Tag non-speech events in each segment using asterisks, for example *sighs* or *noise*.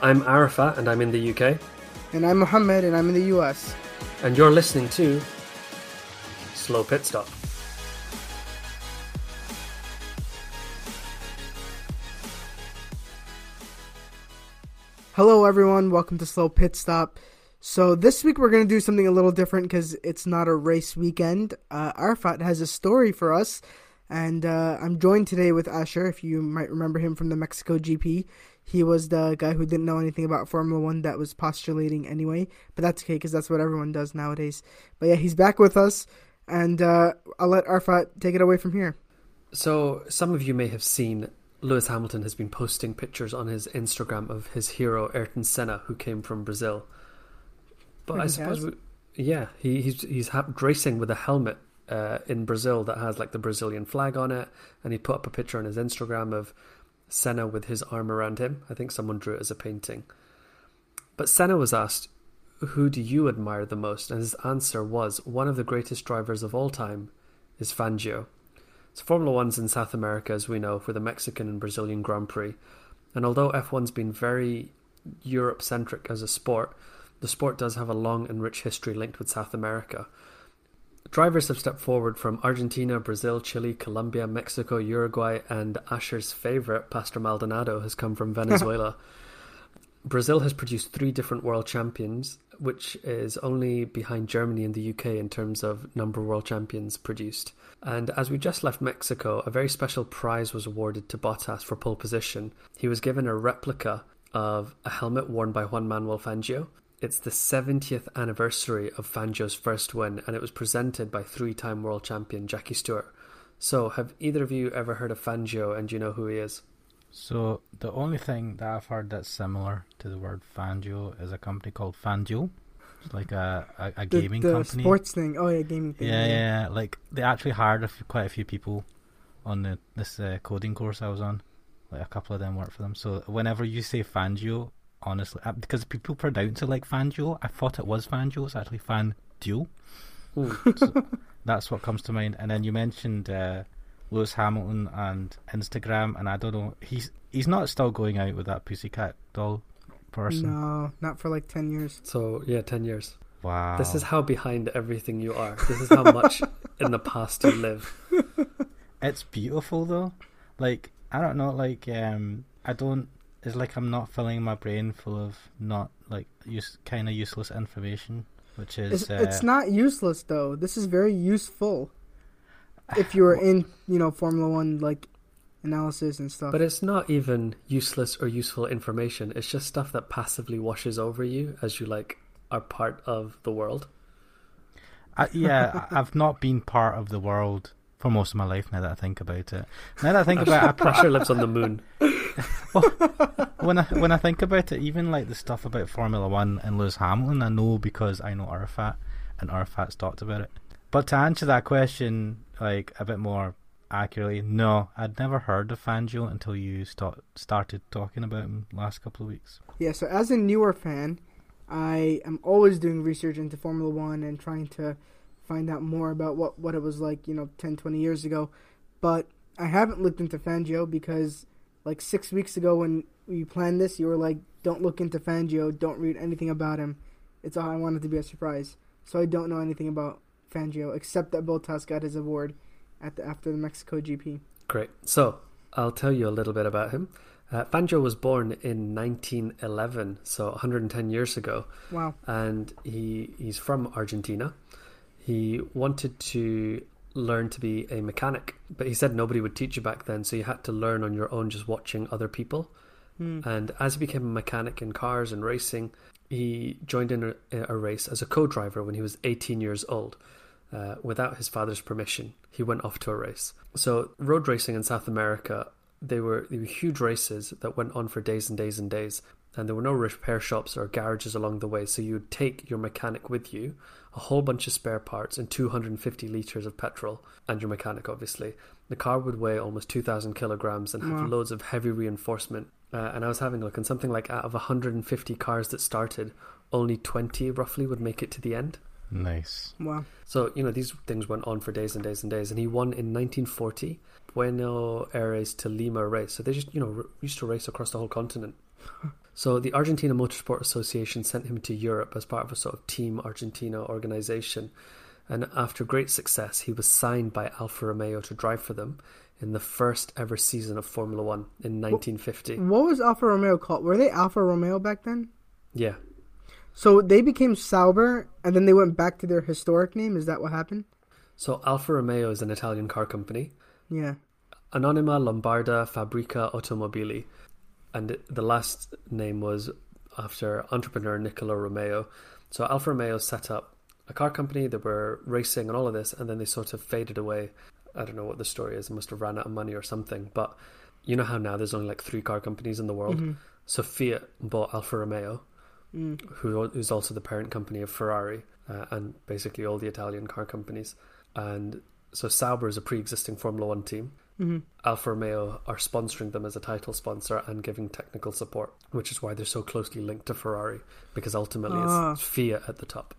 I'm Arafat and I'm in the UK. And I'm Mohammed and I'm in the US. And you're listening to Slow Pit Stop. Hello, everyone. Welcome to Slow Pit Stop. So, this week we're going to do something a little different because it's not a race weekend. Uh, Arafat has a story for us, and uh, I'm joined today with Ashir. If you might remember him from the Mexico GP, he was the guy who didn't know anything about Formula One that was postulating anyway, but that's okay because that's what everyone does nowadays. But yeah, he's back with us, and uh, I'll let Arafat take it away from here. So, some of you may have seen Lewis Hamilton has been posting pictures on his Instagram of his hero Ayrton Senna, who came from Brazil. But I suppose, we, yeah, he, he's he's ha- racing with a helmet uh, in Brazil that has like the Brazilian flag on it, and he put up a picture on his Instagram of Senna with his arm around him. I think someone drew it as a painting. But Senna was asked, "Who do you admire the most?" And his answer was, "One of the greatest drivers of all time is Fangio." So Formula One's in South America, as we know, for the Mexican and Brazilian Grand Prix. And although F1's been very Europe centric as a sport, the sport does have a long and rich history linked with South America. Drivers have stepped forward from Argentina, Brazil, Chile, Colombia, Mexico, Uruguay, and Ashir's favourite, Pastor Maldonado, has come from *laughs* Venezuela. Brazil has produced three different world champions, which is only behind Germany and the UK in terms of number of world champions produced. And as we just left Mexico, a very special prize was awarded to Bottas for pole position. He was given a replica of a helmet worn by Juan Manuel Fangio. It's the 70th anniversary of Fangio's first win, and it was presented by three time world champion Jackie Stewart. So, have either of you ever heard of Fangio and do you know who he is? So, the only thing that I've heard that's similar to the word Fangio is a company called Fanduel. It's like a, a, a gaming the, the company. sports thing. Oh, yeah, gaming thing. Yeah, yeah, yeah. Like, they actually hired a f- quite a few people on the this uh, coding course I was on. Like, a couple of them worked for them. So, whenever you say Fangio, honestly, because people pronounce it like Fangio, I thought it was Fangio. It's actually Fanduel. *laughs* so that's what comes to mind. And then you mentioned uh, Lewis Hamilton and Instagram, and I don't know, he's he's not still going out with that pussycat doll person. No, not for like 10 years. So, yeah, 10 years. Wow. This is how behind everything you are. This is how much *laughs* in the past you live. It's beautiful though. Like I don't know, like um, I don't. It's like I'm not filling my brain full of not like use kind of useless information, which is It's, uh, it's not useless, though. This is very useful. If you are *sighs* in, you know, Formula One, like, analysis and stuff. But it's not even useless or useful information. It's just stuff that passively washes over you as you like are part of the world. I, yeah, I've not been part of the world for most of my life. Now that I think about it, now that I think about it, I pro- Ashir lives on the moon. when I when I think about it, even like the stuff about Formula One and Lewis Hamilton, I know because I know Arafat, and Arafat's talked about it. But to answer that question, like a bit more accurately, no, I'd never heard of Fangio until you start, started talking about him last couple of weeks. Yeah, so as a newer fan, I am always doing research into Formula One and trying to find out more about what, what it was like, you know, 10, 20 years ago. But I haven't looked into Fangio because, like, six weeks ago when we planned this, you were like, don't look into Fangio, don't read anything about him. It's all I wanted to be a surprise. So I don't know anything about Fangio except that Bottas got his award at the, after the Mexico GP. Great. So I'll tell you a little bit about him. Uh, Fangio was born in 1911, so 110 years ago, Wow. and he he's from Argentina. He wanted to learn to be a mechanic, but he said nobody would teach you back then, so you had to learn on your own, just watching other people. Hmm. And as he became a mechanic in cars and racing, he joined in a, a race as a co-driver when he was 18 years old. Uh, without his father's permission, he went off to a race. So road racing in South America, they were they were huge races that went on for days and days and days, and there were no repair shops or garages along the way. So you would take your mechanic with you, a whole bunch of spare parts, and 250 liters of petrol, and your mechanic obviously. The car would weigh almost 2,000 kilograms and have Wow. loads of heavy reinforcement. Uh, and I was having a look, and something like out of 150 cars that started, only 20 roughly would make it to the end. Nice. Wow. So, you know, these things went on for days and days and days. And he won in 1940 Buenos Aires to Lima race. So they just, you know, used to race across the whole continent. *laughs* so the Argentina Motorsport Association sent him to Europe as part of a sort of Team Argentina organization. And after great success, he was signed by Alfa Romeo to drive for them in the first ever season of Formula One in 1950. What was Alfa Romeo called? Were they Alfa Romeo back then? Yeah. So they became Sauber, and then they went back to their historic name. Is that what happened? So Alfa Romeo is an Italian car company. Yeah. Anonima Lombarda Fabbrica Automobili, and the last name was after entrepreneur Nicola Romeo. So Alfa Romeo set up a car company that were racing and all of this, and then they sort of faded away. I don't know what the story is. It must have ran out of money or something. But you know how now there's only like three car companies in the world. Mm-hmm. So Fiat bought Alfa Romeo, Mm. who's also the parent company of Ferrari uh, and basically all the Italian car companies. And so Sauber is a pre-existing Formula One team. Mm-hmm. Alfa Romeo are sponsoring them as a title sponsor and giving technical support, which is why they're so closely linked to Ferrari because ultimately Ah. it's Fiat at the top.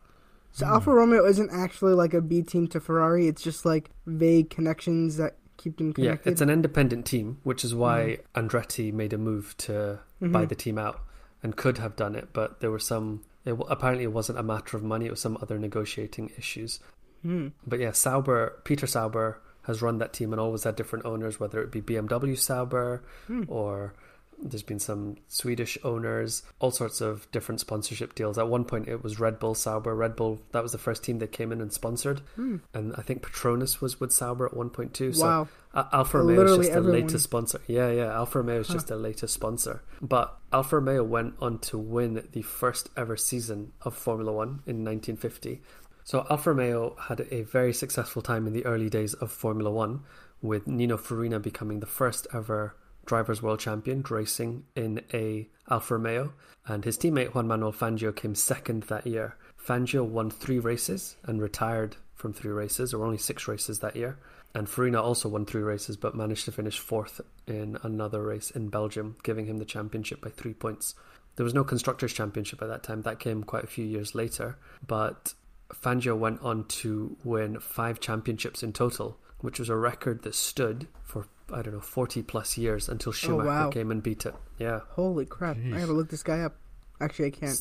So Alfa Romeo isn't actually like a B team to Ferrari. It's just like vague connections that keep them connected. Yeah, connected. it's an independent team, which is why Andretti made a move to buy Mhm. the team out and could have done it, but there were some. It, apparently, it wasn't a matter of money; it was some other negotiating issues. Hmm. But yeah, Sauber, Peter Sauber has run that team and always had different owners, whether it be BMW Sauber Hmm. or there's been some Swedish owners, all sorts of different sponsorship deals. At one point, it was Red Bull Sauber. Red Bull, that was the first team that came in and sponsored. Hmm. And I think Petronas was with Sauber at one point too. So Wow. uh, Alfa So Romeo is just the everyone. latest sponsor. Yeah, yeah. Alfa Romeo is just the latest sponsor. But Alfa Romeo went on to win the first ever season of Formula One in 1950. So Alfa Romeo had a very successful time in the early days of Formula One, with Nino Farina becoming the first ever drivers' world champion racing in a Alfa Romeo, and his teammate Juan Manuel Fangio came second that year. Fangio won three races and retired from three races, or only six races that year. And Farina also won three races, but managed to finish fourth in another race in Belgium, giving him the championship by three points. There was no constructors' championship at that time; that came quite a few years later. But Fangio went on to win five championships in total, which was a record that stood for I don't know forty plus years until Schumacher wow. came and beat it. Yeah. Holy crap! I Jeez. gotta look this guy up. Actually, I can't.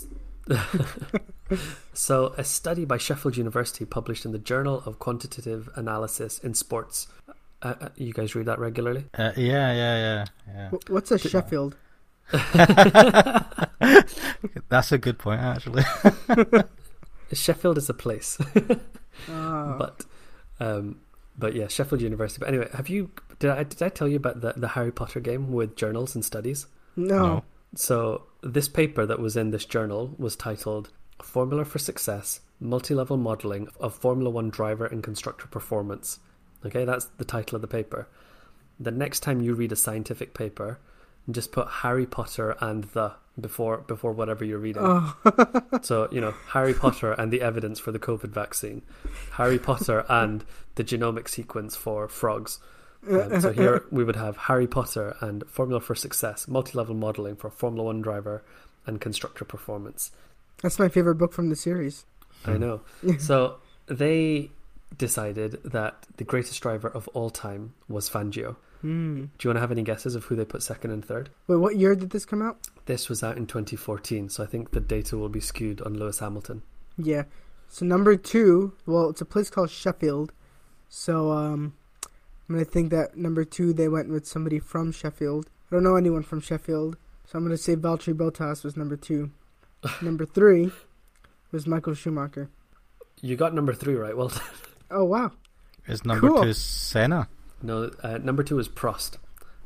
*laughs* So, a study by Sheffield University published in the Journal of Quantitative Analysis in Sports. Uh, uh, you guys read that regularly? Uh, yeah, yeah, yeah, Wh- What's a Sheffield? *laughs* *laughs* That's a good point, actually. Sheffield is a place, *laughs* *laughs* Ah. but um, but yeah, Sheffield University. But anyway, have you did I did I tell you about the the Harry Potter game with journals and studies? no. No. So this paper that was in this journal was titled "Formula for Success: Multi-Level Modeling of Formula One Driver and Constructor Performance." Okay, that's the title of the paper. The next time you read a scientific paper, just put Harry Potter and the before before whatever you're reading. Oh. *laughs* So you know Harry Potter and the evidence for the COVID vaccine, Harry Potter and the genomic sequence for frogs. Um, so here *laughs* we would have Harry Potter and Formula for Success, multi-level modeling for Formula One driver and constructor performance. That's my favorite book from the series. I know. *laughs* So they decided that the greatest driver of all time was Fangio. Hmm. Do you want to have any guesses of who they put second and third? Wait, what year did this come out? This was out in 2014, so I think the data will be skewed on Lewis Hamilton. Yeah. So number two, well, it's a place called Sheffield. So um, I'm gonna think that number two they went with somebody from Sheffield. I don't know anyone from Sheffield, so I'm gonna say Valtteri Bottas was number two. *laughs* number three was Michael Schumacher. You got number three right. Well, Oh wow! Is number Cool. two Senna? No, uh, number two is Prost.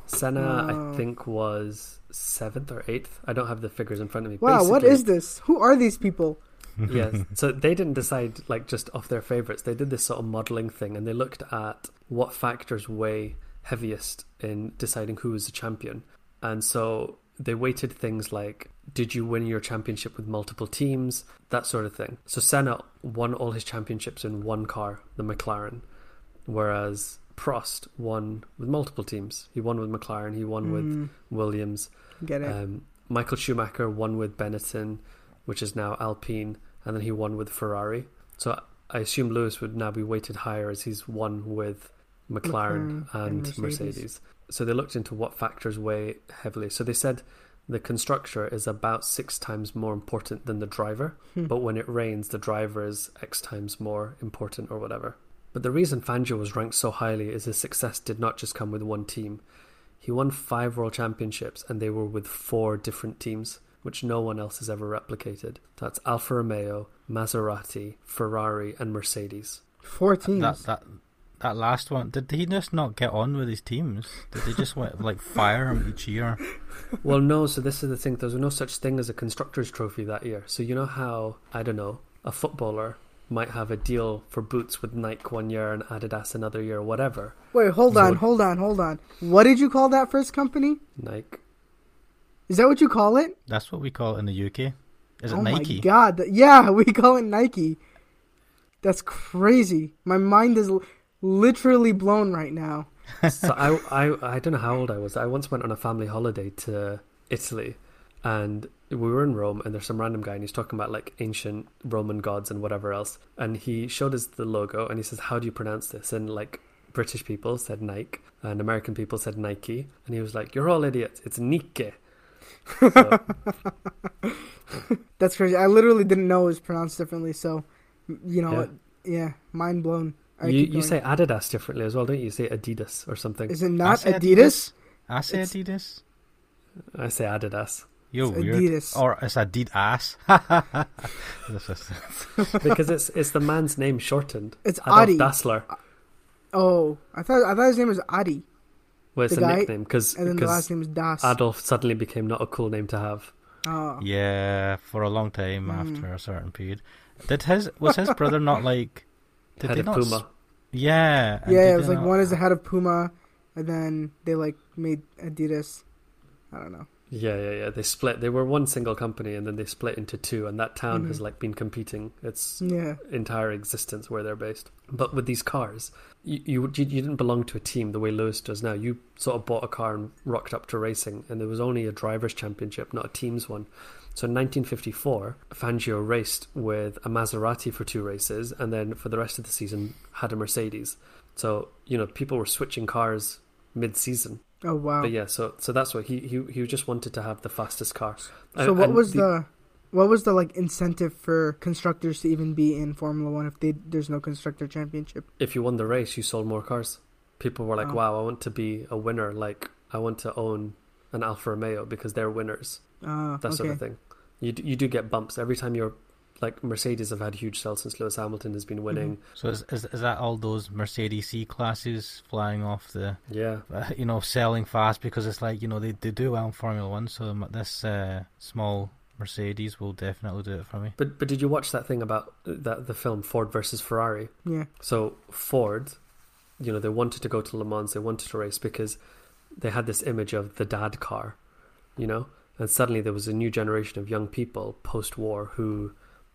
Senna, Oh. I think, was seventh or eighth. I don't have the figures in front of me. Wow, what Basically- is this? Who are these people? *laughs* yes. *laughs* So they didn't decide like just off their favorites. They did this sort of modeling thing and they looked at what factors weigh heaviest in deciding who is the champion. And so they weighted things like did you win your championship with multiple teams, that sort of thing. So Senna won all his championships in one car, the McLaren, whereas Prost won with multiple teams. He won with McLaren, he won with Hmm, Williams, get it? um, Michael Schumacher won with Benetton, which is now Alpine, and then he won with Ferrari. So I assume Lewis would now be weighted higher as he's won with McLaren, McLaren and, and Mercedes. Mercedes. So they looked into what factors weigh heavily. So they said the constructor is about six times more important than the driver, Hmm. but when it rains, the driver is X times more important or whatever. But the reason Fangio was ranked so highly is his success did not just come with one team. He won five world championships and they were with four different teams, which no one else has ever replicated. That's Alfa Romeo, Maserati, Ferrari, and Mercedes. Four teams. That that that last one. Did he just not get on with his teams? Did they just want, like fire him each year? *laughs* Well, no, so this is the thing. There was no such thing as a constructor's trophy that year. So you know how, I don't know, a footballer might have a deal for boots with Nike one year and Adidas another year, whatever. Wait, hold on, what- hold on, hold on. What did you call that first company? Nike. Is that what you call it? That's what we call it in the UK. Is it oh Nike? my god! Yeah, *laughs* we call it Nike. That's crazy. My mind is l- literally blown right now. *laughs* so I, I, I don't know how old I was. I once went on a family holiday to Italy, and we were in Rome, and there's some random guy, and he's talking about like ancient Roman gods and whatever else, and he showed us the logo, and he says, "How do you pronounce this?" And like British people said Nike, and American people said Nike, and he was like, "You're all idiots. It's Nike." So, *laughs* That's crazy. I literally didn't know it was pronounced differently. So, you know, Yeah. yeah, mind blown. All right, you you say Adidas differently as well, don't you? You say Adidas or something. Is it not say Adidas? I say It's- Adidas. I say Adidas You're It's weird. Adidas. Or it's Adidas. *laughs* This is- *laughs* because it's it's the man's name shortened. It's Adolf Adi. Dassler Oh, I thought I thought his name was Adi, was The a guy- nickname because and then the last name was Das. Adolf suddenly became not a cool name to have. Oh. yeah, for a long time Mm. after a certain period. Did his was his brother not *laughs* like? Did Head they of not? s- Puma. Yeah. Yeah, it was like not- one is the head of Puma, and then they like made Adidas. I don't know. Yeah, yeah, yeah. They split. They were one single company, and then they split into two. And that town has Mhm. like been competing its Yeah. entire existence where they're based. But with these cars, you, you you you didn't belong to a team the way Lewis does now. You sort of bought a car and rocked up to racing, and there was only a drivers' championship, not a teams one. So in 1954, Fangio raced with a Maserati for two races, and then for the rest of the season had a Mercedes. So you know people were switching cars mid-season. Oh wow. But yeah, so so that's what he he he just wanted to have the fastest car. So And- what and was the, what was the like incentive for constructors to even be in Formula One if they there's no constructor championship? if you won the race, you sold more cars. People were like, Oh. "Wow, I want to be a winner. Like, I want to own an Alfa Romeo because they're winners." Uh, That okay. sort of thing. You d- you do get bumps every time you're like Mercedes have had huge sales since Lewis Hamilton has been winning. So is, is is that all those Mercedes C classes flying off the, Yeah, uh, you know, selling fast because it's like you know they they do well in Formula One. So this uh, small Mercedes will definitely do it for me. but but did you watch that thing about uh, that the film Ford versus Ferrari? Yeah. So Ford, you know, they wanted to go to Le Mans, they wanted to race because they had this image of the dad car, you know, and suddenly there was a new generation of young people post-war who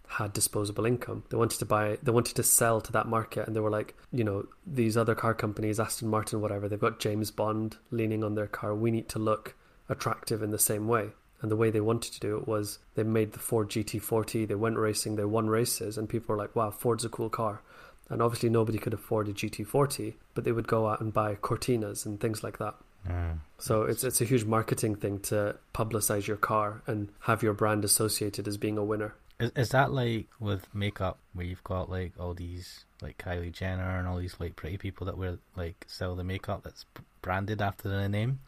had disposable income. They wanted to buy, they wanted to sell to that market, and they were like, you know, these other car companies, Aston Martin, whatever, they've got James Bond leaning on their car. We need to look attractive in the same way. And the way they wanted to do it was they made the Ford GT40, they went racing, they won races, and people were like, wow, Ford's a cool car. And obviously nobody could afford a GT40, but they would go out and buy Cortinas and things like that. Mm. So it's it's a huge marketing thing to publicize your car and have your brand associated as being a winner. Is is that like with makeup where you've got like all these like Kylie Jenner and all these like pretty people that wear like sell the makeup that's branded after their name,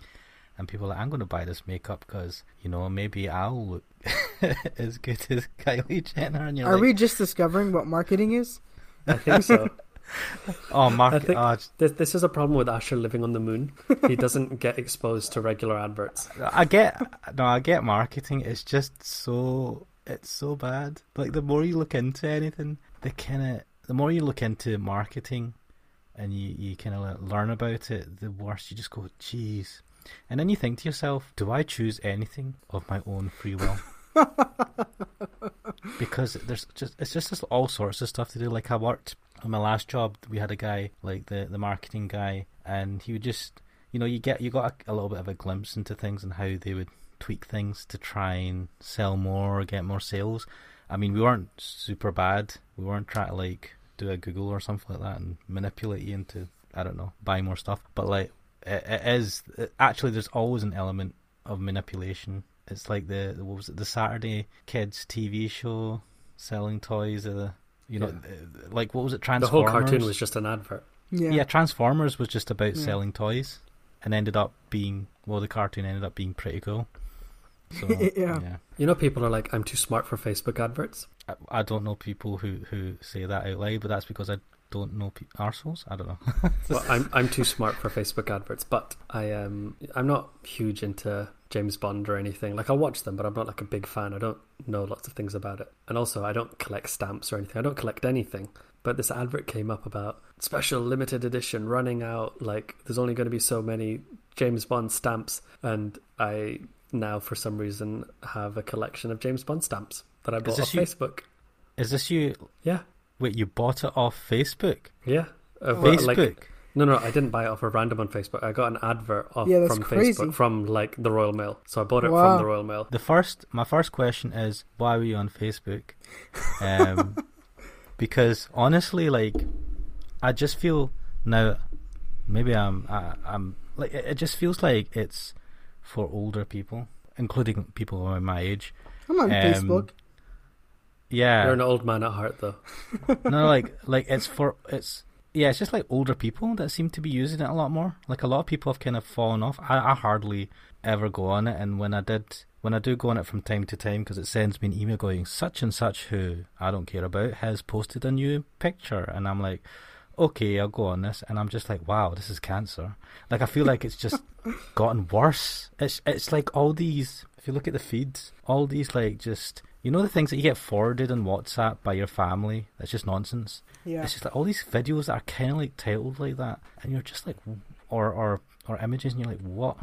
and people are like I'm going to buy this makeup because you know maybe I'll look *laughs* as good as Kylie Jenner. And you're Are like, we just discovering what marketing is? I think so. *laughs* Oh, Mark. I think- oh, this, this is a problem with Ashir living on the moon. He doesn't *laughs* get exposed to regular adverts. I get no, I get marketing. It's just so it's so bad. Like the more you look into anything, the kind of the more you look into marketing, and you you kind of learn about it, the worse you just go, jeez. And then you think to yourself, do I choose anything of my own free will? *laughs* because there's just it's just this all sorts of stuff to do. Like I worked on my last job, we had a guy like the the marketing guy, and he would just you know you get you got a, a little bit of a glimpse into things and how they would tweak things to try and sell more or get more sales. I mean, we weren't super bad. We weren't trying to like do a Google or something like that and manipulate you into I don't know, buy more stuff. But like, it, it is it, actually there's always an element of manipulation. It's like the what was it the Saturday Kids TV show selling toys. Of the you know, yeah. like what was it? Transformers. The whole cartoon was just an advert. Yeah, yeah Transformers was just about yeah. selling toys, and ended up being well, the cartoon ended up being pretty cool. So, *laughs* yeah. yeah. You know, people are like, "I'm too smart for Facebook adverts." I, I, don't know people who, who say that out loud, but that's because I don't know pe- arseholes. I don't know. *laughs* well, I'm I'm too smart for Facebook adverts, but I am um, I'm not huge into James Bond or anything. Like I'll watch them, but I'm not like a big fan. I don't know lots of things about it, and also I don't collect stamps or anything. I don't collect anything. But this advert came up about special limited edition running out. Like there's only going to be so many James Bond stamps, and I now for some reason have a collection of James Bond stamps that I bought off you? Facebook. Is this you? Yeah. Wait, you bought it off Facebook? Yeah. Uh, Facebook. Like, no, no, I didn't buy it off a random on Facebook. I got an advert off yeah, from crazy. Facebook from like the Royal Mail. So I bought it wow. from the Royal Mail. The first, my first question is, why were you on Facebook? Um, *laughs* because honestly, like, I just feel now, maybe I'm, I, I'm like, it, it just feels like it's for older people, including people around my age. I'm on um, Facebook. Yeah, you're an old man at heart, though. *laughs* no, like *laughs* like it's for it's yeah, it's just like older people that seem to be using it a lot more. Like a lot of people have kind of fallen off. I, I hardly ever go on it, and when I did, when I do go on it from time to time, because it sends me an email going such and such who I don't care about has posted a new picture, and I'm like, okay, I'll go on this, and I'm just like, wow, this is cancer. Like I feel like it's just *laughs* gotten worse. It's it's like all these. If you look at the feeds, all these like just you know the things that you get forwarded on WhatsApp by your family. That's just nonsense. Yeah. It's just like all these videos that are kind of like titled like that, and you're just like, or or or images, and you're like, what?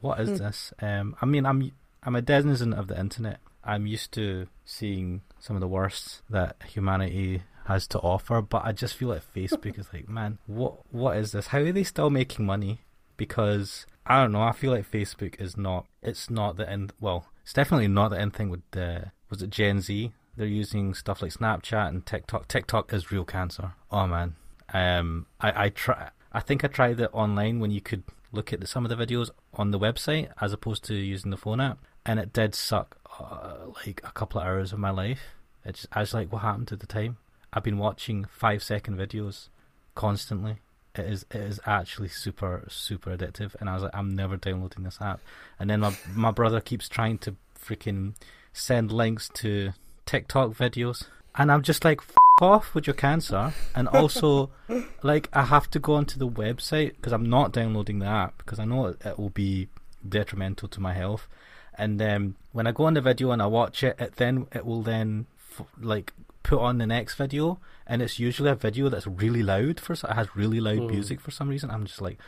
What is hmm. this? Um, I mean, I'm I'm a denizen of the internet. I'm used to seeing some of the worst that humanity has to offer, but I just feel like Facebook is like, man, what what is this? How are they still making money? Because I don't know. I feel like Facebook is not. It's not the end. Well, it's definitely not the end thing with the. Was it Gen Z? They're using stuff like Snapchat and TikTok. TikTok is real cancer. Oh man. Um, I I try. I think I tried it online when you could look at the, some of the videos on the website as opposed to using the phone app, and it did suck uh, like a couple of hours of my life. It's I was like, what happened to the time? I've been watching five second videos constantly. It is it is actually super super addictive, and I was like, I'm never downloading this app. And then my *laughs* my brother keeps trying to freaking send links to TikTok videos, and I'm just like, F- off with your cancer. And also, *laughs* like, I have to go onto the website because I'm not downloading the app because I know it, it will be detrimental to my health. And um, when I go on the video and I watch it, it then it will then f- like put on the next video, and it's usually a video that's really loud for it has really loud mm. music for some reason. I'm just like,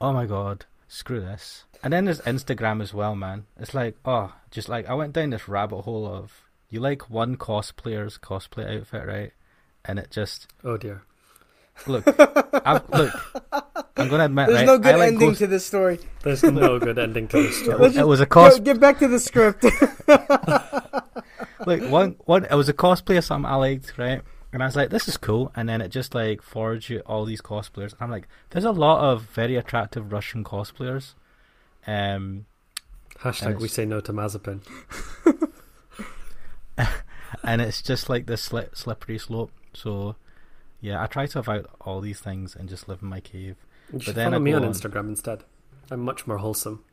oh my god, screw this. And then there's Instagram as well, man. It's like, oh, just like I went down this rabbit hole of you like one cosplayer's cosplay outfit, right? And it just oh dear. Look, *laughs* I'm, look. I'm gonna admit, there's right, no good like ending ghost... to this story. There's no good ending to this *laughs* story. it was a cos. Get back to the script. *laughs* like one one it was a cosplay of something I liked, right? And I was like, this is cool. And then it just like forwards you all these cosplayers. And I'm like, there's a lot of very attractive Russian cosplayers. Um, Hashtag we say no to Mazepin. *laughs* and it's just like this slip, slippery slope. So, yeah, I try to avoid all these things and just live in my cave. You but then follow me on, on Instagram instead. I'm much more wholesome.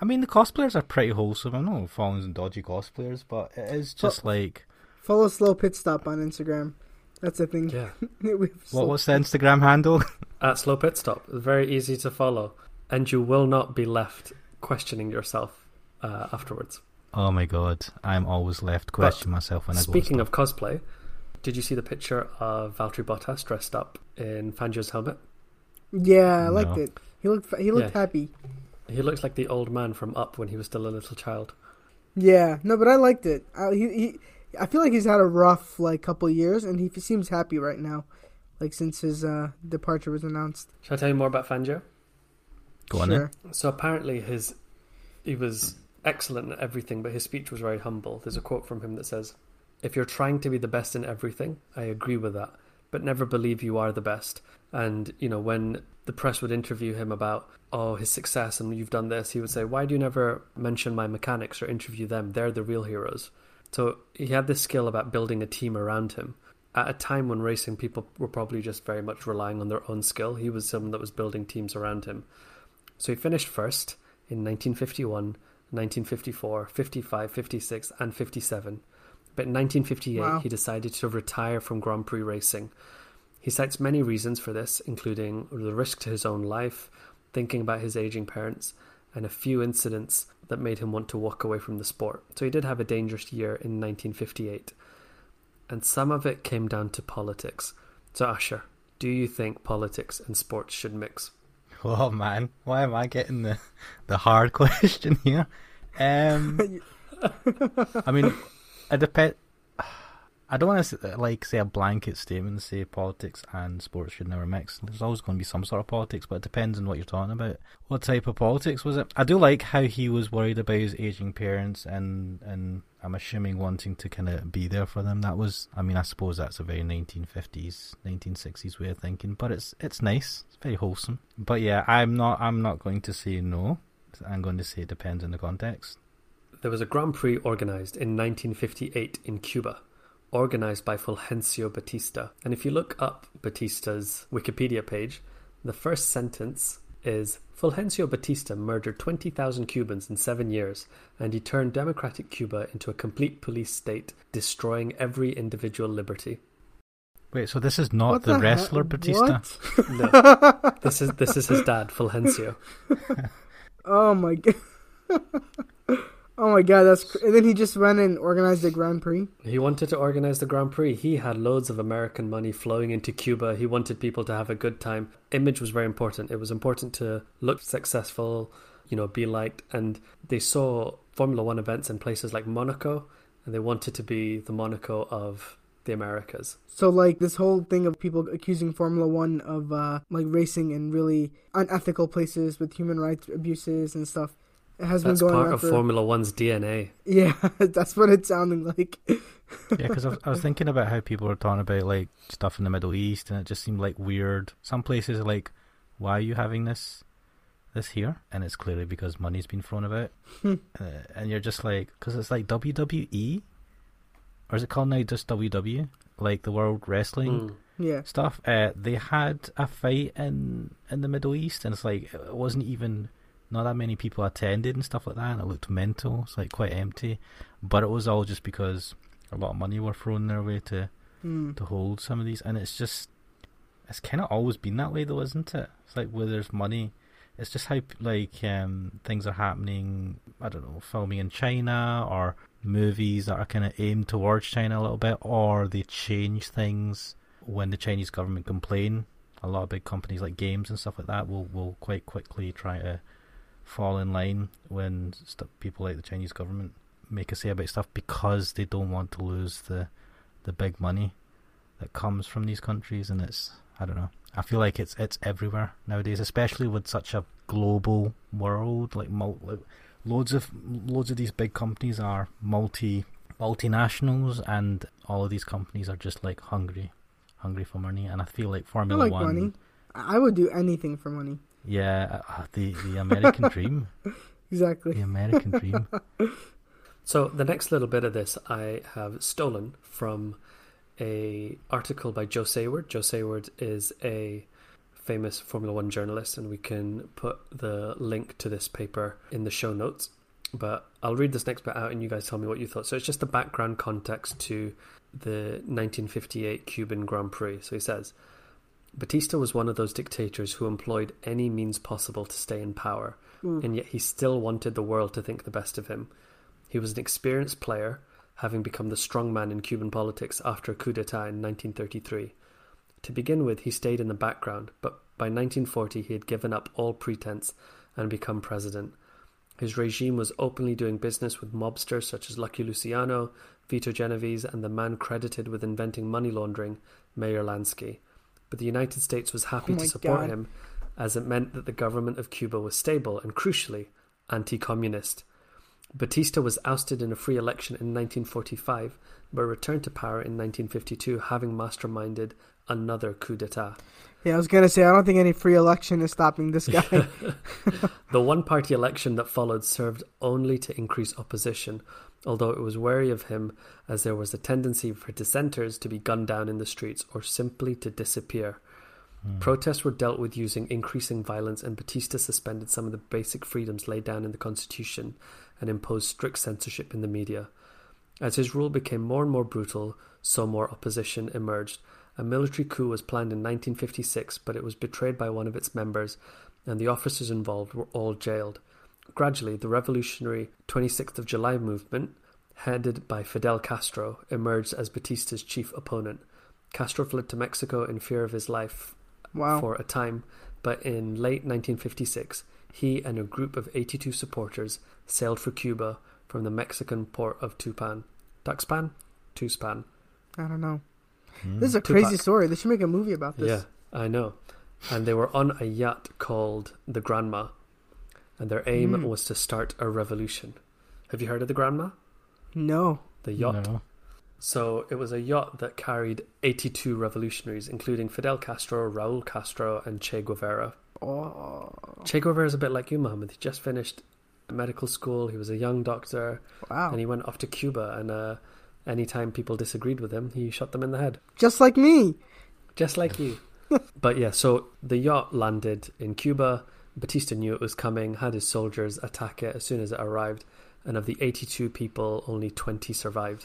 I mean, the cosplayers are pretty wholesome. I'm not following some dodgy cosplayers, but it is just Fo- like follow Slow Pit Stop on Instagram. That's a thing. Yeah. *laughs* what what's the Instagram handle? *laughs* At Slow Pit Stop. Very easy to follow, and you will not be left questioning yourself uh, afterwards. Oh my god, I'm always left questioning but myself when I. Speaking of cosplay, did you see the picture of Valtteri Bottas dressed up in Fangio's helmet? Yeah, I liked it. He looked he looked yeah. happy. He looks like the old man from Up when he was still a little child. Yeah, no, but I liked it. Uh, he, he, I feel like he's had a rough like couple years, and he seems happy right now, like since his uh, departure was announced. Shall I tell you more about Fangio? Go on. Sure. So apparently his he was excellent at everything, but his speech was very humble. There's a quote from him that says, "If you're trying to be the best in everything, I agree with that, but never believe you are the best. And, you know, when the press would interview him about, oh, his success and you've done this, he would say, why do you never mention my mechanics or interview them? They're the real heroes. So he had this skill about building a team around him. At a time when racing people were probably just very much relying on their own skill, he was someone that was building teams around him. So he finished first in 1951, 1954, 55, 56, and 57. But in 1958, wow. he decided to retire from Grand Prix racing. He cites many reasons for this, including the risk to his own life, thinking about his aging parents, and a few incidents that made him want to walk away from the sport. So he did have a dangerous year in 1958. And some of it came down to politics. So, Ashir, do you think politics and sports should mix? Oh man, why am I getting the the hard *laughs* question here? Um, *laughs* I mean, it depends. I don't want to uh, like say a blanket statement say politics and sports should never mix. There's always going to be some sort of politics, but it depends on what you're talking about. What type of politics was it? I do like how he was worried about his aging parents and and I'm assuming wanting to kind of be there for them. That was, I mean, I suppose that's a very 1950s, 1960s way of thinking, but it's it's nice. It's very wholesome. But yeah, I'm not I'm not going to say no. I'm going to say it depends on the context. There was a Grand Prix organized in 1958 in Cuba organized by Fulgencio Batista. And if you look up Batista's Wikipedia page, the first sentence is Fulgencio Batista murdered 20,000 Cubans in seven years, and he turned democratic Cuba into a complete police state, destroying every individual liberty. Wait, so this is not what the, the wrestler heck? Batista? no, this is this is his dad, Fulgencio. *laughs* oh my god. *laughs* Oh my god, that's cr- and then he just went and organized the Grand Prix. He wanted to organize the Grand Prix. He had loads of American money flowing into Cuba. He wanted people to have a good time. Image was very important. It was important to look successful, you know, be liked, and they saw Formula 1 events in places like Monaco and they wanted to be the Monaco of the Americas. So like this whole thing of people accusing Formula 1 of uh like racing in really unethical places with human rights abuses and stuff it has that's been going part of for... Formula One's DNA. Yeah, *laughs* that's what it's sounding like. yeah, because I, I, was thinking about how people were talking about like stuff in the Middle East, and it just seemed like weird. Some places are like, "Why are you having this, this here?" And it's clearly because money's been thrown about, uh, and you're just like, because it's like WWE, or is it called now just WW, like the World Wrestling. Mm. Yeah. Stuff. Uh, they had a fight in in the Middle East, and it's like it wasn't even not that many people attended and stuff like that, and it looked mental. It's like quite empty, but it was all just because a lot of money were thrown their way to mm. to hold some of these, and it's just it's kind of always been that way, though, isn't it? It's like where there's money, it's just how like um, things are happening. I don't know, filming in China or movies that are kind of aimed towards China a little bit, or they change things when the Chinese government complain. A lot of big companies like games and stuff like that will will quite quickly try to fall in line when st- people like the Chinese government make a say about stuff because they don't want to lose the the big money that comes from these countries and it's I don't know. I feel like it's it's everywhere nowadays, especially with such a global world. Like, mul- like loads of loads of these big companies are multi multinationals, and all of these companies are just like hungry, hungry for money. And I feel like Formula I like One. Money. I would do anything for money. Yeah, uh, uh, the the American dream. *laughs* Exactly. The American dream. *laughs* So the next little bit of this I have stolen from a article by Joe Saward. Joe Saward is a famous Formula One journalist, and we can put the link to this paper in the show notes. But I'll read this next bit out, and you guys tell me what you thought. So it's just the background context to the 1958 Cuban Grand Prix. So he says. Batista was one of those dictators who employed any means possible to stay in power, mm. and yet he still wanted the world to think the best of him. He was an experienced player, having become the strong man in Cuban politics after a coup d'etat in 1933. To begin with, he stayed in the background, but by 1940 he had given up all pretense and become president. His regime was openly doing business with mobsters such as Lucky Luciano, Vito Genovese, and the man credited with inventing money laundering, Meyer Lansky but the United States was happy oh to support God. him as it meant that the government of Cuba was stable and, crucially, anti communist. Batista was ousted in a free election in 1945, but returned to power in 1952, having masterminded another coup d'etat. Yeah, I was gonna say I don't think any free election is stopping this guy. *laughs* *laughs* the one-party election that followed served only to increase opposition, although it was wary of him as there was a tendency for dissenters to be gunned down in the streets or simply to disappear. Mm. Protests were dealt with using increasing violence, and Batista suspended some of the basic freedoms laid down in the constitution and imposed strict censorship in the media. As his rule became more and more brutal, so more opposition emerged. A military coup was planned in 1956, but it was betrayed by one of its members, and the officers involved were all jailed. Gradually, the revolutionary 26th of July movement, headed by Fidel Castro, emerged as Batista's chief opponent. Castro fled to Mexico in fear of his life wow. for a time, but in late 1956, he and a group of 82 supporters sailed for Cuba from the Mexican port of Tupan. Tuxpan? Tuxpan. I don't know. Mm. This is a Tupac. crazy story. They should make a movie about this. Yeah, I know. And they were on a yacht called the Granma, and their aim mm. was to start a revolution. Have you heard of the Granma? No. The yacht. No. So it was a yacht that carried 82 revolutionaries, including Fidel Castro, Raul Castro, and Che Guevara. Oh. Che Guevara is a bit like you, Mohammed. He just finished medical school. He was a young doctor. Wow. And he went off to Cuba. And uh, anytime people disagreed with him, he shot them in the head. Just like me. Just like you. *laughs* but yeah, so the yacht landed in Cuba. Batista knew it was coming, had his soldiers attack it as soon as it arrived. And of the 82 people, only 20 survived.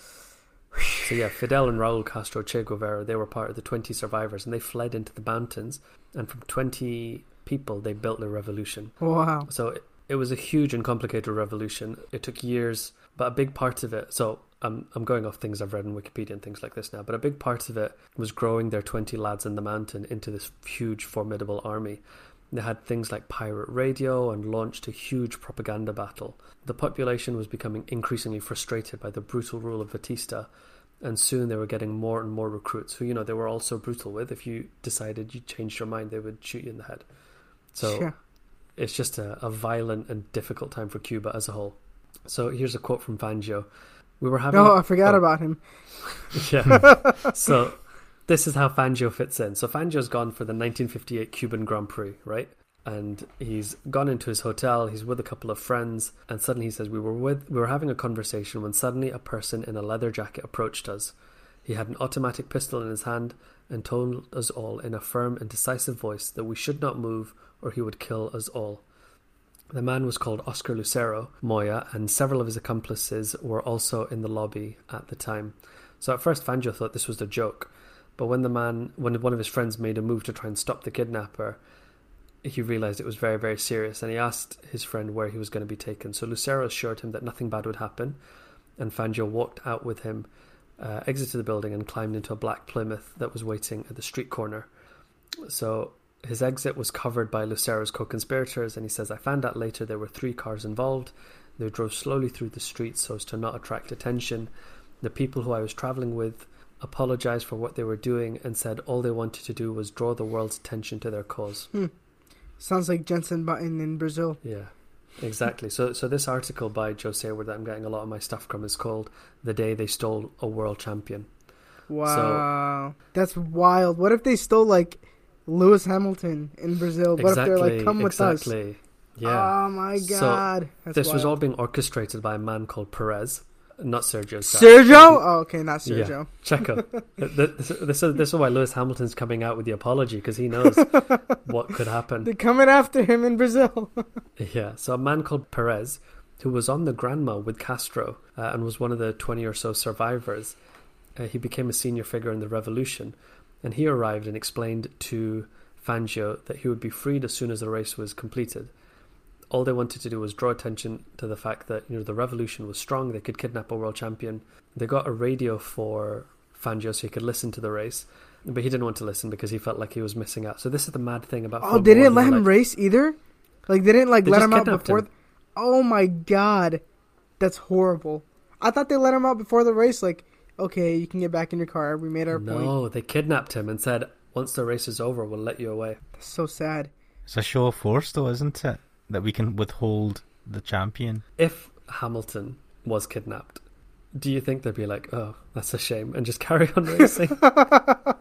So yeah, Fidel and Raul Castro Che Guevara, they were part of the 20 survivors and they fled into the mountains. And from 20 people, they built the revolution. Wow. So it, it was a huge and complicated revolution. It took years, but a big part of it. So I'm I'm going off things I've read in Wikipedia and things like this now, but a big part of it was growing their 20 lads in the mountain into this huge, formidable army. They had things like pirate radio and launched a huge propaganda battle. The population was becoming increasingly frustrated by the brutal rule of Batista, and soon they were getting more and more recruits who, you know, they were also brutal with. If you decided you changed your mind, they would shoot you in the head. So sure. it's just a, a violent and difficult time for Cuba as a whole. So here's a quote from Fangio. We were having. Oh, I forgot oh. about him. *laughs* yeah. *laughs* so this is how Fangio fits in. So Fangio's gone for the 1958 Cuban Grand Prix, right? and he's gone into his hotel he's with a couple of friends and suddenly he says we were with we were having a conversation when suddenly a person in a leather jacket approached us he had an automatic pistol in his hand and told us all in a firm and decisive voice that we should not move or he would kill us all the man was called Oscar Lucero Moya, and several of his accomplices were also in the lobby at the time. So at first, Fangio thought this was a joke, but when the man, when one of his friends made a move to try and stop the kidnapper, he realized it was very, very serious and he asked his friend where he was going to be taken. So Lucero assured him that nothing bad would happen, and Fangio walked out with him, uh, exited the building, and climbed into a black Plymouth that was waiting at the street corner. So his exit was covered by Lucero's co conspirators, and he says, I found out later there were three cars involved. They drove slowly through the streets so as to not attract attention. The people who I was traveling with apologized for what they were doing and said all they wanted to do was draw the world's attention to their cause. Hmm. Sounds like Jensen Button in Brazil. Yeah, exactly. So, so this article by Joe Saward that I'm getting a lot of my stuff from is called "The Day They Stole a World Champion." Wow, so, that's wild. What if they stole like Lewis Hamilton in Brazil? What exactly, if they're like, "Come with exactly. us"? Yeah. Oh my god. So this wild. was all being orchestrated by a man called Perez, not Sergio. Sergio? Oh, okay, not Sergio. Yeah. Checo. *laughs* this, this, is, this is why Lewis Hamilton's coming out with the apology because he knows *laughs* what could happen. They're coming after him in Brazil. *laughs* yeah. So a man called Perez, who was on the Granma with Castro uh, and was one of the twenty or so survivors, uh, he became a senior figure in the revolution, and he arrived and explained to Fangio that he would be freed as soon as the race was completed all they wanted to do was draw attention to the fact that you know the revolution was strong. They could kidnap a world champion. They got a radio for Fangio so he could listen to the race, but he didn't want to listen because he felt like he was missing out. So this is the mad thing about. Oh, they didn't let him like, race either. Like they didn't like they let him out before. Him. Oh my god, that's horrible. I thought they let him out before the race. Like, okay, you can get back in your car. We made our no, point. No, they kidnapped him and said, once the race is over, we'll let you away. That's so sad. It's a show of force, though, isn't it? that we can withhold the champion. If Hamilton was kidnapped, do you think they'd be like, "Oh, that's a shame," and just *laughs* carry on racing? *laughs* I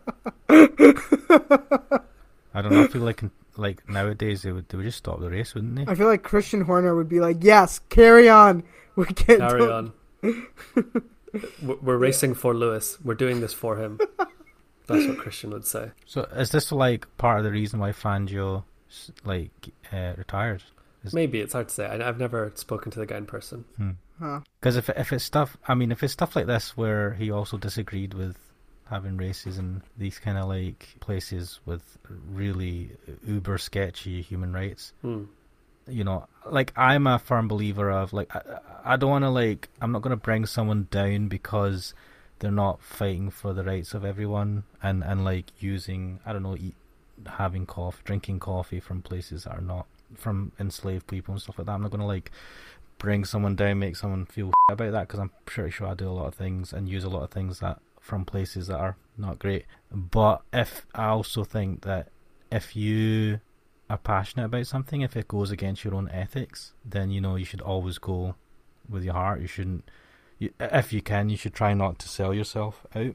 don't know. I feel like like nowadays they would they would just stop the race, wouldn't they? I feel like Christian Horner would be like, "Yes, carry on. *laughs* We're getting carry on. We're racing for Lewis. We're doing this for him. That's what Christian would say. So is this like part of the reason why Fangio like uh, retired? Is... Maybe it's hard to say. I, have never spoken to the guy in person. Because hmm. huh. if if it's stuff, I mean, if it's stuff like this where he also disagreed with having races in these kind of like places with really uber sketchy human rights. Hmm. You know, like I'm a firm believer of like I, I don't want to like I'm not going to bring someone down because they're not fighting for the rights of everyone and and like using I don't know eat, having coffee drinking coffee from places that are not from enslaved people and stuff like that. I'm not going to like bring someone down, make someone feel about that because I'm pretty sure I do a lot of things and use a lot of things that from places that are not great. But if I also think that if you are passionate about something, if it goes against your own ethics, then you know you should always go with your heart. You shouldn't, you, if you can, you should try not to sell yourself out,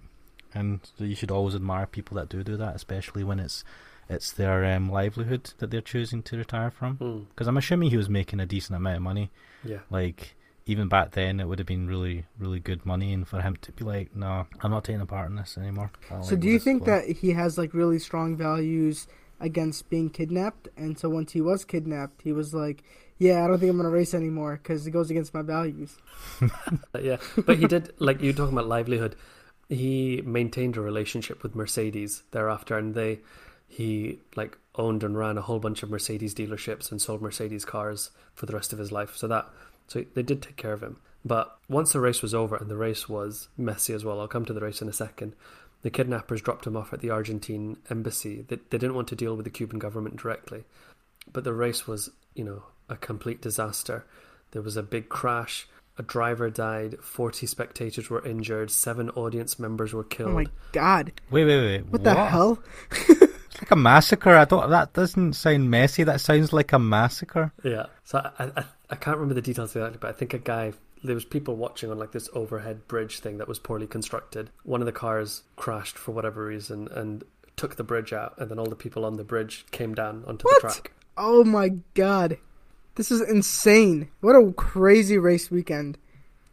and you should always admire people that do do that, especially when it's it's their um, livelihood that they're choosing to retire from. Because mm. I'm assuming he was making a decent amount of money. Yeah, like even back then it would have been really really good money and for him to be like no i'm not taking a part in this anymore so like do you think that he has like really strong values against being kidnapped and so once he was kidnapped he was like yeah i don't think i'm to race anymore because it goes against my values *laughs* yeah but he did like you talking about livelihood he maintained a relationship with mercedes thereafter and they he like owned and ran a whole bunch of mercedes dealerships and sold mercedes cars for the rest of his life so that so they did take care of him. But once the race was over, and the race was messy as well, I'll come to the race in a second. The kidnappers dropped him off at the Argentine embassy. They, they didn't want to deal with the Cuban government directly. But the race was, you know, a complete disaster. There was a big crash. A driver died. 40 spectators were injured. Seven audience members were oh killed. Oh my god. Wait, wait, wait. What, what? the hell? *laughs* it's like a massacre. I don't. That doesn't sound messy. That sounds like a massacre. Yeah. So I, I, I can't remember the details exactly, but I think a guy there was people watching on like this overhead bridge thing that was poorly constructed. One of the cars crashed for whatever reason and took the bridge out, and then all the people on the bridge came down onto what? the track. Oh my god, this is insane! What a crazy race weekend.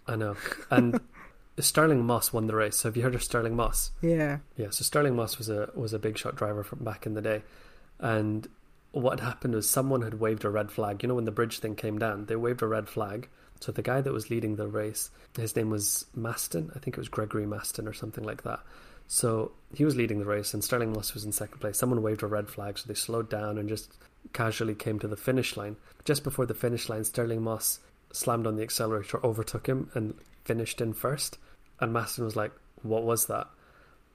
I know, and. *laughs* Stirling Moss won the race. So have you heard of Stirling Moss? Yeah. Yeah. So Stirling Moss was a was a big shot driver from back in the day, and what happened was someone had waved a red flag. You know, when the bridge thing came down, they waved a red flag. So the guy that was leading the race, his name was Masten. I think it was Gregory Masten or something like that. So he was leading the race, and Stirling Moss was in second place. Someone waved a red flag, so they slowed down and just casually came to the finish line. Just before the finish line, Stirling Moss slammed on the accelerator, overtook him, and finished in first. And Masten was like, "What was that?"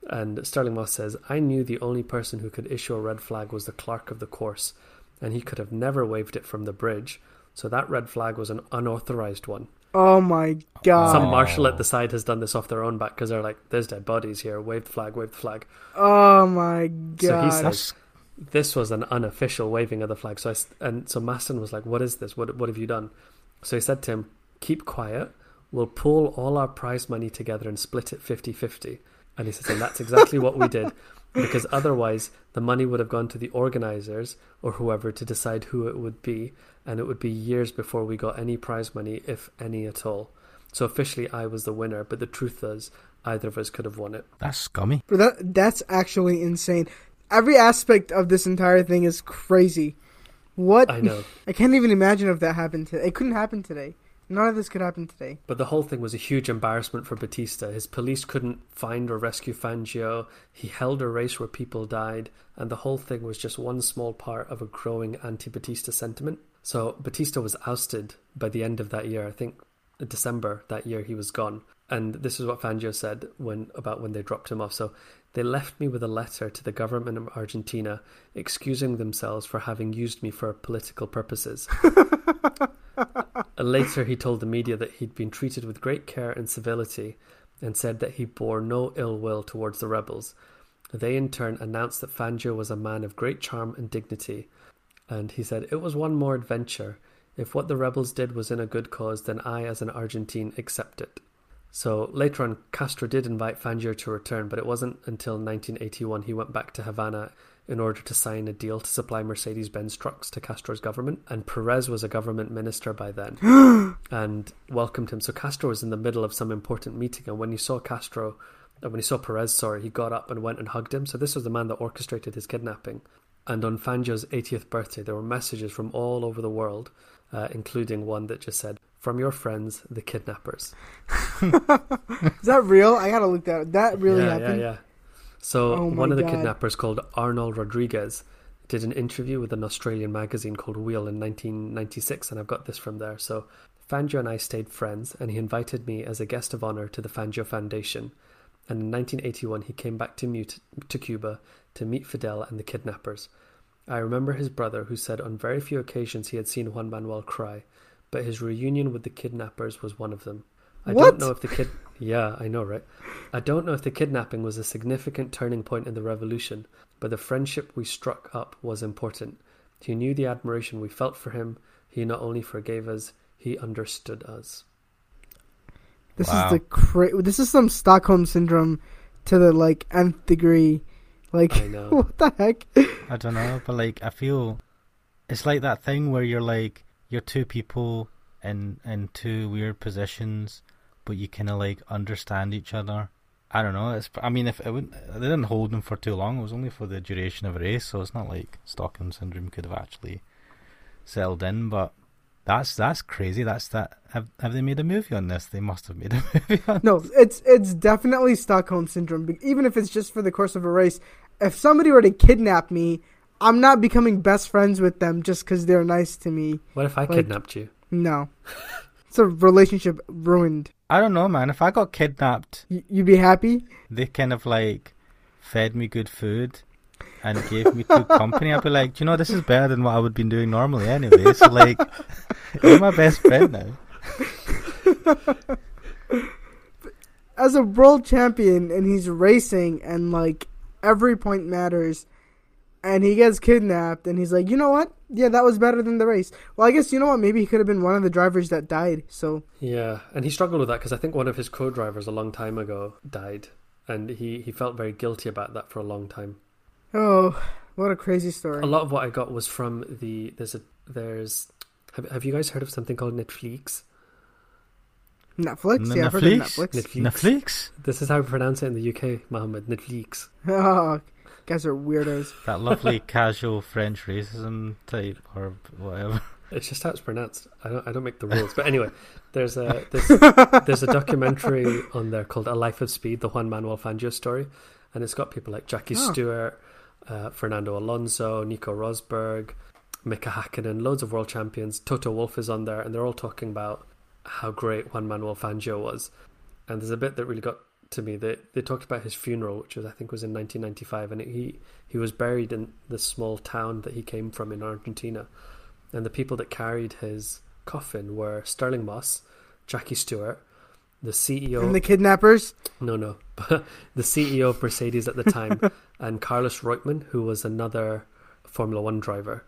And Stirling Moss says, I knew the only person who could issue a red flag was the clerk of the course, and he could have never waved it from the bridge. So that red flag was an unauthorized one. Oh my god. Some marshal at the side has done this off their own back because they're like, there's dead bodies here. Wave the flag, wave the flag. Oh my god. So he says, this was an unofficial waving of the flag. So I, and so Masten was like, what is this? What, what have you done? So he said to him, keep quiet. We'll pull all our prize money together and split it 50 50. And he says, and that's exactly what we did, because otherwise the money would have gone to the organizers or whoever to decide who it would be, and it would be years before we got any prize money, if any at all. So officially, I was the winner, but the truth is, either of us could have won it. That's scummy. But that that's actually insane. Every aspect of this entire thing is crazy. What I know. *laughs* I can't even imagine if that happened today. It couldn't happen today. None of this could happen today. But the whole thing was a huge embarrassment for Batista. His police couldn't find or rescue Fangio. He held a race where people died, and the whole thing was just one small part of a growing anti Batista sentiment. So Batista was ousted by the end of that year. I think December that year he was gone. And this is what Fangio said when about when they dropped him off. So they left me with a letter to the government of Argentina excusing themselves for having used me for political purposes. *laughs* Later, he told the media that he'd been treated with great care and civility and said that he bore no ill will towards the rebels. They in turn announced that Fangio was a man of great charm and dignity. And he said, It was one more adventure. If what the rebels did was in a good cause, then I, as an Argentine, accept it. So later on, Castro did invite Fangio to return, but it wasn't until 1981 he went back to Havana in order to sign a deal to supply Mercedes Benz trucks to Castro's government. And Perez was a government minister by then *gasps* and welcomed him. So Castro was in the middle of some important meeting, and when he saw Castro, uh, when he saw Perez, sorry, he got up and went and hugged him. So this was the man that orchestrated his kidnapping. And on Fangio's 80th birthday, there were messages from all over the world, uh, including one that just said, from your friends, the kidnappers. *laughs* Is that real? I gotta look that. Up. That really yeah, happened. Yeah, yeah. So Oh one of the God. kidnappers, called Arnold Rodriguez, did an interview with an Australian magazine called Wheel in 1996, and I've got this from there. So Fangio and I stayed friends, and he invited me as a guest of honor to the Fangio Foundation. And in 1981, he came back to, mute, to Cuba to meet Fidel and the kidnappers. I remember his brother, who said on very few occasions he had seen Juan Manuel cry, but his reunion with the kidnappers was one of them. I What? don't know if the kid. Yeah, I know, right? I don't know if the kidnapping was a significant turning point in the revolution, but the friendship we struck up was important. He knew the admiration we felt for him. He not only forgave us, he understood us. This Wow. is the cra- This is some Stockholm syndrome to the like nth degree. Like I know. *laughs* what the heck? I don't know, but like I feel it's like that thing where you're like you're two people in in two weird positions, but you kind of like understand each other. I don't know. It's I mean, if it wouldn't, they didn't hold them for too long. It was only for the duration of a race, so it's not like Stockholm syndrome could have actually settled in. But that's that's crazy. That's that. Have have they made a movie on this? They must have made a *laughs* movie on. No, it's it's definitely Stockholm syndrome. Even if it's just for the course of a race, if somebody were to kidnap me, I'm not becoming best friends with them just because they're nice to me. What if I Like- kidnapped you? No, *laughs* it's a relationship ruined. I don't know, man. If I got kidnapped Y- you be happy? they kind of like fed me good food and gave me good *laughs* company, I'd be like, you know, this is better than what I would be doing normally anyway. So like, you're my best friend now. *laughs* As a world champion, and he's racing, and like every point matters, and he gets kidnapped, and he's like, you know what? Yeah, that was better than the race. Well, I guess you know what? Maybe he could have been one of the drivers that died. So Yeah, and he struggled with that because I think one of his co-drivers a long time ago died, and he he felt very guilty about that for a long time. Oh, what a crazy story. A lot of what I got was from the there's a there's have have you guys heard of something called Netflix? Netflix? N- Yeah, I've heard of Netflix? Netflix. Netflix. Netflix, This is how we pronounce it in the UK, Mohammed. Netflix. *laughs* Oh, guys are weirdos. *laughs* that lovely casual French racism type or whatever. It's just how it's pronounced. I don't I don't make the rules. But anyway, there's a there's, *laughs* there's a documentary on there called A Life of Speed, the Juan Manuel Fangio story, and it's got people like Jackie Oh. Stewart, uh, Fernando Alonso, Nico Rosberg, Mika Hakkinen, loads of world champions. Toto Wolff is on there, and they're all talking about how great Juan Manuel Fangio was. And there's a bit that really got to me. that they talked about his funeral, which was I think was in 1995, and he he was buried in the small town that he came from in Argentina, and the people that carried his coffin were Stirling Moss, Jackie Stewart, the CEO. And the kidnappers? No, no. *laughs* the CEO of Mercedes at the time, *laughs* and Carlos Reutemann, who was another Formula One driver.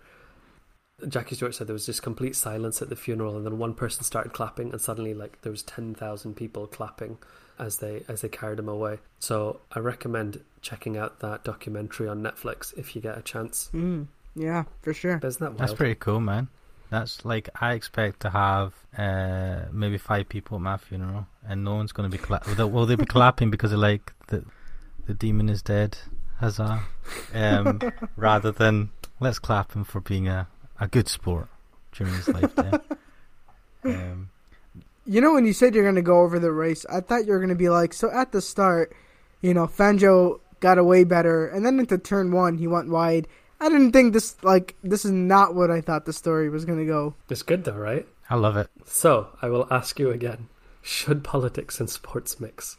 Jackie Stewart said there was just complete silence at the funeral, and then one person started clapping, and suddenly, like, there was ten thousand people clapping as they as they carried him away. So I recommend checking out that documentary on Netflix if you get a chance. Mm, yeah, for sure. But isn't that wild? That's pretty cool, man. That's like I expect to have uh, maybe five people at my funeral, and no one's going to be clapping. will they, will be *laughs* clapping because they're like the the demon is dead, huzzah, um, *laughs* rather than let's clap him for being a, a good sport during his lifetime. *laughs* Um, You know, when you said you're going to go over the race, I thought you were going to be like, so at the start, you know, Fangio got away better, and then into turn one, he went wide. I didn't think this, like, this is not what I thought the story was going to go. It's good though, right? I love it. So I will ask you again: Should politics and sports mix?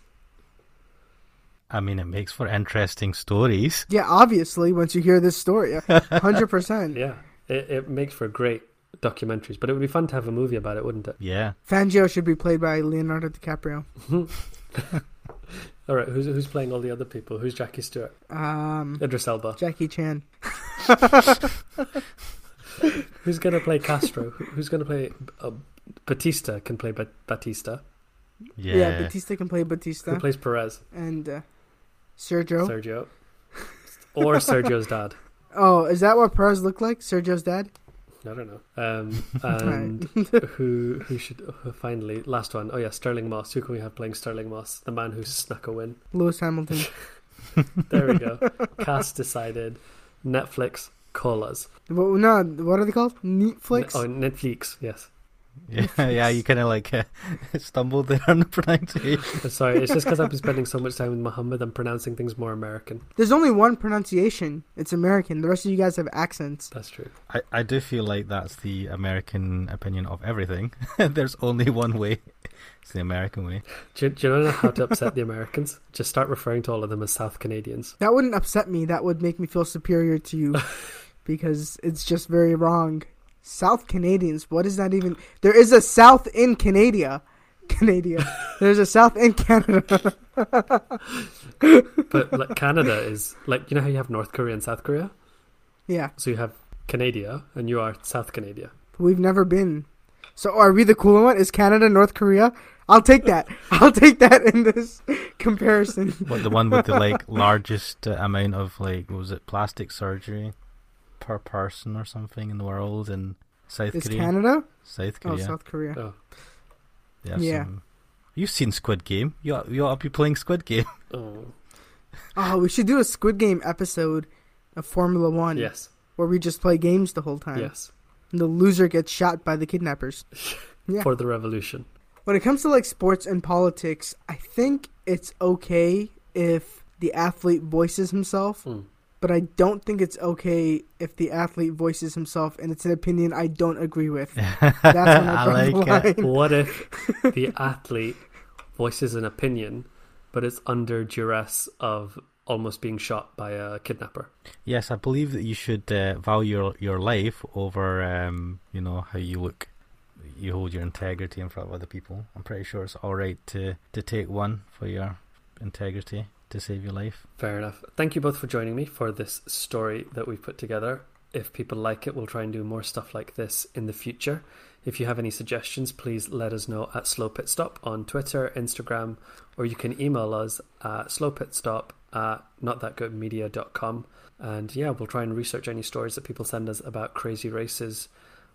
I mean, it makes for interesting stories. Yeah, obviously, once you hear this story, *laughs* 100%. Yeah, it, it makes for great documentaries, but it would be fun to have a movie about it, wouldn't it? Yeah, Fangio should be played by Leonardo DiCaprio. *laughs* All right, who's who's playing all the other people? Who's Jackie Stewart? Um, Idris Elba. Jackie Chan. *laughs* Who's gonna play Castro? Who's gonna play uh, Batista? Can play Bat- Batista. Yeah. Yeah, Batista can play Batista. Who plays Perez? and uh, Sergio. Sergio. Or Sergio's dad. Oh, is that what Perez looked like? Sergio's dad? I don't know. Um, *laughs* and who who should uh, finally last one? Oh yeah, Stirling Moss. Who can we have playing Stirling Moss? The man who snuck a win. Lewis Hamilton. *laughs* There we go. Cast decided. Netflix call us. Well, no, what are they called? Netflix? Oh, Netflix. Yes. Yeah, *laughs* yeah, you kind of like uh, *laughs* stumbled there on the pronunciation. Sorry, it's just because I've been spending so much time with Mohammed. I'm pronouncing things more American. There's only one pronunciation. It's American. The rest of you guys have accents. That's true. I, I do feel like that's the American opinion of everything. *laughs* There's only one way. It's the American way. Do do you know how to upset the Americans? Just start referring to all of them as South Canadians. That wouldn't upset me. That would make me feel superior to you because it's just very wrong. South Canadians. What is that even? There is a South in Canada. Canada. There's a South in Canada. *laughs* But like Canada is like you know how you have North Korea and South Korea. yeah, So you have Canada and you are South Canada. we've never been. So are we the cool one? Is Canada North Korea? I'll take that. *laughs* I'll take that in this comparison. What the one with the like largest uh, amount of like what was it plastic surgery per person or something in the world in South Is Korea? Canada? South Korea. Oh, Korea. South Korea. Oh, Yeah. some- You've seen Squid Game. You ought, you ought to be playing Squid Game. *laughs* oh, Oh, we should do a Squid Game episode of Formula One yes, where we just play games the whole time. yes. And the loser gets shot by the kidnappers. *laughs* Yeah. For the revolution. When it comes to like sports and politics, I think it's okay if the athlete voices himself, Hmm. But I don't think it's okay if the athlete voices himself and it's an opinion I don't agree with. *laughs* That's when I, I like the it. What if *laughs* the athlete voices an opinion, but it's under duress of almost being shot by a kidnapper? Yes, I believe that you should uh, value your, your life over, um, you know, how you look. You hold your integrity in front of other people. I'm pretty sure it's all right to, to take one for your integrity to save your life. Fair enough. Thank you both for joining me for this story that we've put together. If people like it, we'll try and do more stuff like this in the future. If you have any suggestions, please let us know at Slow Pit Stop on Twitter, Instagram, or you can email us at slowpitstop at notthatgoodmedia.com. And yeah, we'll try and research any stories that people send us about crazy races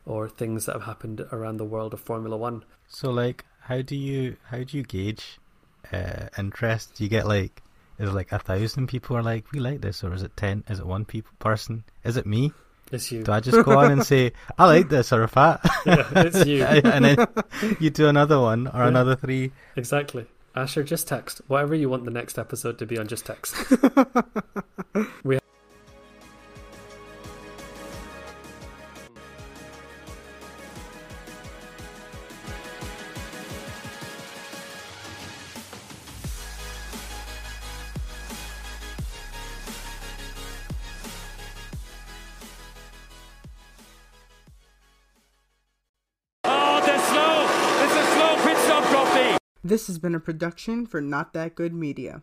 or things that have happened around the world of Formula One. So, like, how do you how do you gauge uh, interest? Do you get like, is it like a thousand people are like, we like this, or is it ten? Is it one people person? Is it me? It's you. Do I just go on and say *laughs* I like this or fat? Yeah, it's you. *laughs* and then you do another one or Yeah. another three. Exactly. Ashir, just text. Whatever you want the next episode to be on, just text. *laughs* we Oh, This has been a production for Not That Good Media.